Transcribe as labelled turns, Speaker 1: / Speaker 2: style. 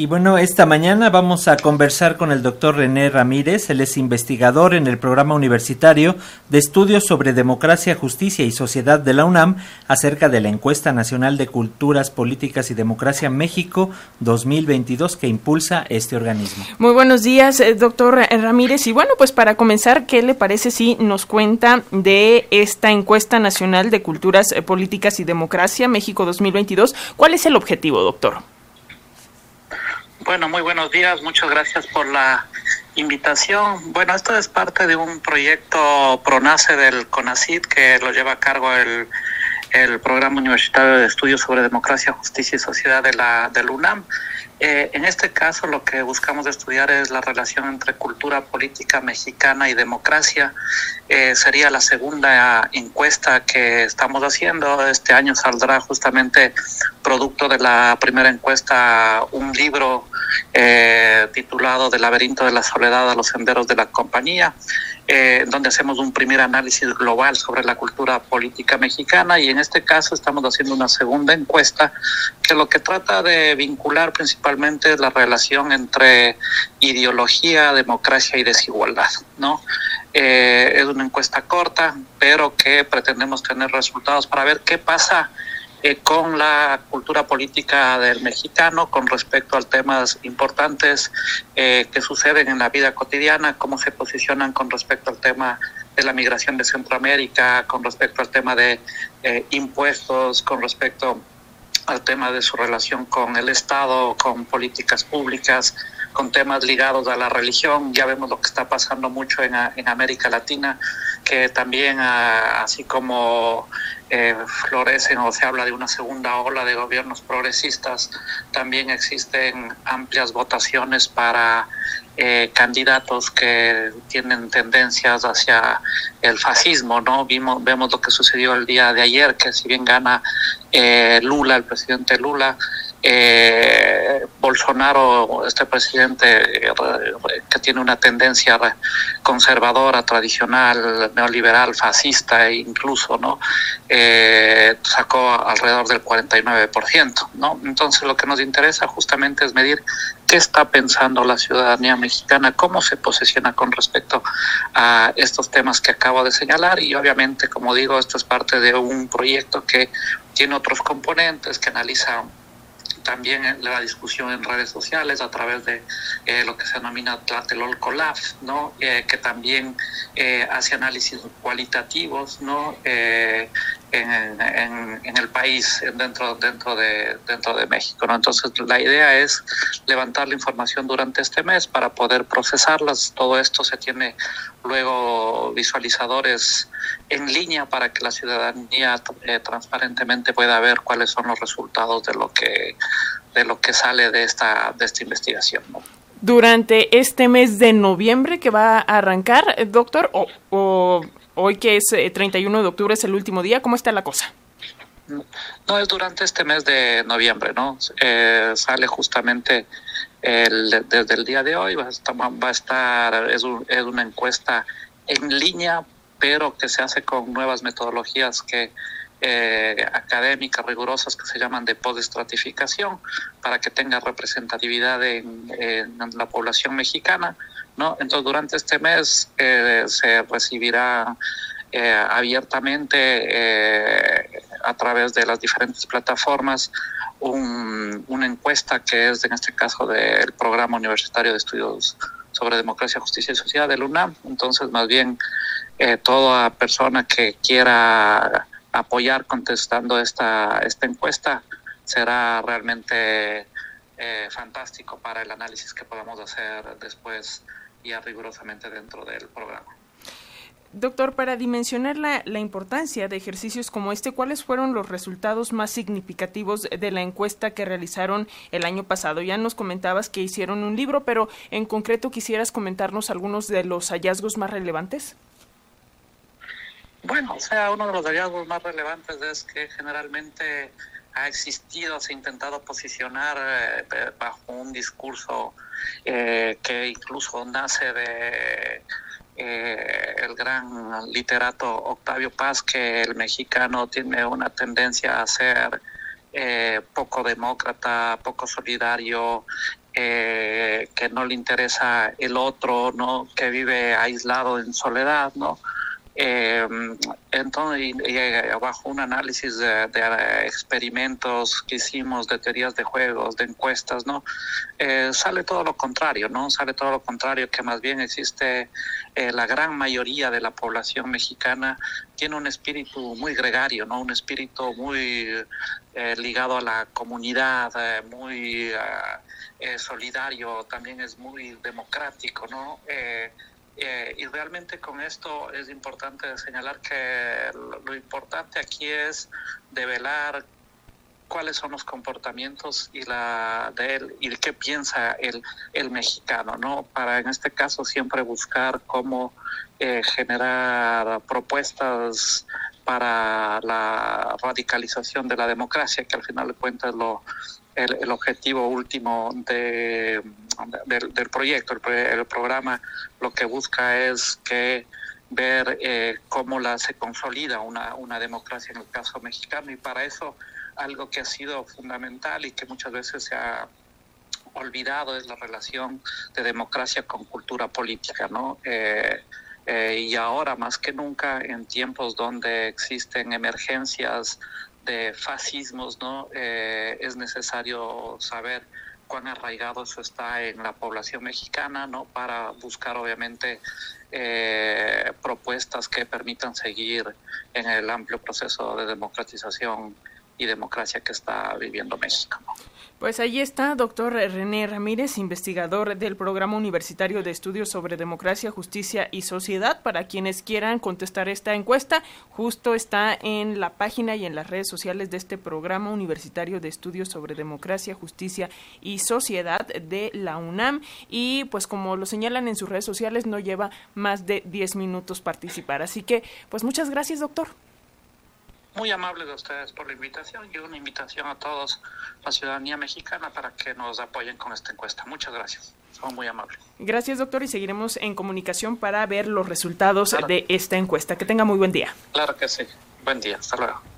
Speaker 1: Y bueno, esta mañana vamos a conversar con el doctor René Ramírez. Él es investigador en el programa universitario de estudios sobre democracia, justicia y sociedad de la UNAM acerca de la encuesta nacional de culturas, políticas y democracia México 2022 que impulsa este organismo.
Speaker 2: Muy buenos días, eh, doctor Ramírez. Y bueno, pues para comenzar, ¿qué le parece si nos cuenta de esta encuesta nacional de culturas, eh, políticas y democracia México 2022? ¿Cuál es el objetivo, doctor?
Speaker 3: Bueno, muy buenos días, muchas gracias por la invitación. Bueno, esto es parte de un proyecto PRONACE del CONACID que lo lleva a cargo el, el Programa Universitario de Estudios sobre Democracia, Justicia y Sociedad de la del UNAM. Eh, en este caso lo que buscamos estudiar es la relación entre cultura política mexicana y democracia. Eh, sería la segunda encuesta que estamos haciendo. Este año saldrá justamente producto de la primera encuesta un libro eh, titulado Del laberinto de la soledad a los senderos de la compañía, eh, donde hacemos un primer análisis global sobre la cultura política mexicana y en este caso estamos haciendo una segunda encuesta que lo que trata de vincular principalmente la relación entre ideología, democracia y desigualdad, ¿no? Eh, es una encuesta corta, pero que pretendemos tener resultados para ver qué pasa eh, con la cultura política del mexicano con respecto a temas importantes eh, que suceden en la vida cotidiana, cómo se posicionan con respecto al tema de la migración de Centroamérica, con respecto al tema de eh, impuestos, con respecto al tema de su relación con el Estado, con políticas públicas, con temas ligados a la religión. Ya vemos lo que está pasando mucho en, en América Latina, que también, ah, así como eh, florecen o se habla de una segunda ola de gobiernos progresistas, también existen amplias votaciones para eh, candidatos que tienen tendencias hacia el fascismo, ¿no? Vimos, vemos lo que sucedió el día de ayer, que si bien gana eh, Lula, el presidente Lula, eh, Bolsonaro, este presidente eh, que tiene una tendencia conservadora, tradicional, neoliberal, fascista e incluso, ¿no? Eh, sacó alrededor del 49%, ¿no? Entonces lo que nos interesa justamente es medir qué está pensando la ciudadanía mexicana, cómo se posiciona con respecto a estos temas que acabo de señalar y obviamente, como digo, esto es parte de un proyecto que tiene otros componentes que analiza también la discusión en redes sociales a través de eh, lo que se denomina Tlatelolco Labs, ¿no? Eh, que también eh, hace análisis cualitativos ¿no? En, el país, dentro, dentro, de, dentro de México. Entonces, la idea es levantar la información durante este mes para poder procesarlas. Todo esto se tiene luego visualizadores en línea para que la ciudadanía eh, transparentemente pueda ver cuáles son los resultados de lo que de lo que sale de esta de esta investigación.
Speaker 2: Durante este mes de noviembre que va a arrancar, doctor, o, hoy que es 31 eh, de octubre es el último día, ¿cómo está la cosa?
Speaker 3: No, es durante este mes de noviembre, ¿no? sale justamente el, desde el día de hoy, va a estar, a estar es, es una encuesta en línea pero que se hace con nuevas metodologías que eh, académicas rigurosas que se llaman de postestratificación para que tenga representatividad en, la población mexicana. Entonces, durante este mes eh, se recibirá eh, abiertamente a través de las diferentes plataformas una encuesta que es en este caso del Programa Universitario de Estudios sobre Democracia, Justicia y Sociedad del UNAM. Entonces, más bien, eh, toda persona que quiera apoyar contestando esta, esta encuesta será realmente eh, fantástico para el análisis que podamos hacer después ya rigurosamente dentro del programa.
Speaker 2: Doctor, para dimensionar la, la, importancia de ejercicios como este, ¿cuáles fueron los resultados más significativos de la encuesta que realizaron el año pasado? Ya nos comentabas que hicieron un libro, pero en concreto quisieras comentarnos algunos de los hallazgos más relevantes.
Speaker 3: Bueno, o sea, uno de los hallazgos más relevantes es que generalmente ha existido, se ha intentado posicionar eh, bajo un discurso eh, que incluso nace de eh, el gran literato Octavio Paz, que el mexicano tiene una tendencia a ser poco demócrata, poco solidario, eh, que no le interesa el otro, ¿no? Que vive aislado en soledad, ¿no? Eh, entonces, bajo un análisis de, experimentos que hicimos, de teorías de juegos, de encuestas, ¿no? Eh, sale todo lo contrario, ¿no? Sale todo lo contrario, que más bien existe eh, la gran mayoría de la población mexicana tiene un espíritu muy gregario, ¿no? Un espíritu muy eh, ligado a la comunidad, muy solidario, también es muy democrático, ¿no? Eh, y realmente con esto es importante señalar que lo, importante aquí es develar cuáles son los comportamientos y la de él y qué piensa el, el mexicano, ¿no? Para en este caso siempre buscar cómo eh, generar propuestas para la radicalización de la democracia, que al final de cuentas lo, el, objetivo último de, del, proyecto. El, programa lo que busca es que ver eh, cómo la, se consolida una, una democracia en el caso mexicano y para eso algo que ha sido fundamental y que muchas veces se ha olvidado es la relación de democracia con cultura política, ¿no? Eh, eh, y ahora más que nunca en tiempos donde existen emergencias de fascismos, ¿no? Eh, es necesario saber cuán arraigado eso está en la población mexicana, ¿no? Para buscar, obviamente, eh, propuestas que permitan seguir en el amplio proceso de democratización y democracia que está viviendo México.
Speaker 2: Pues ahí está, doctor René Ramírez, investigador del Programa Universitario de Estudios sobre Democracia, Justicia y Sociedad. Para quienes quieran contestar esta encuesta, justo está en la página y en las redes sociales de este Programa Universitario de Estudios sobre Democracia, Justicia y Sociedad de la UNAM. Y pues como lo señalan en sus redes sociales, no lleva más de 10 minutos participar. Así que, pues muchas gracias, doctor.
Speaker 3: Muy amable de ustedes por la invitación y una invitación a todos la ciudadanía mexicana para que nos apoyen con esta encuesta. Muchas gracias. Son muy amables.
Speaker 2: Gracias, doctor, y seguiremos en comunicación para ver los resultados de esta encuesta. Que tenga muy buen día.
Speaker 3: Claro que sí. Buen día. Hasta luego.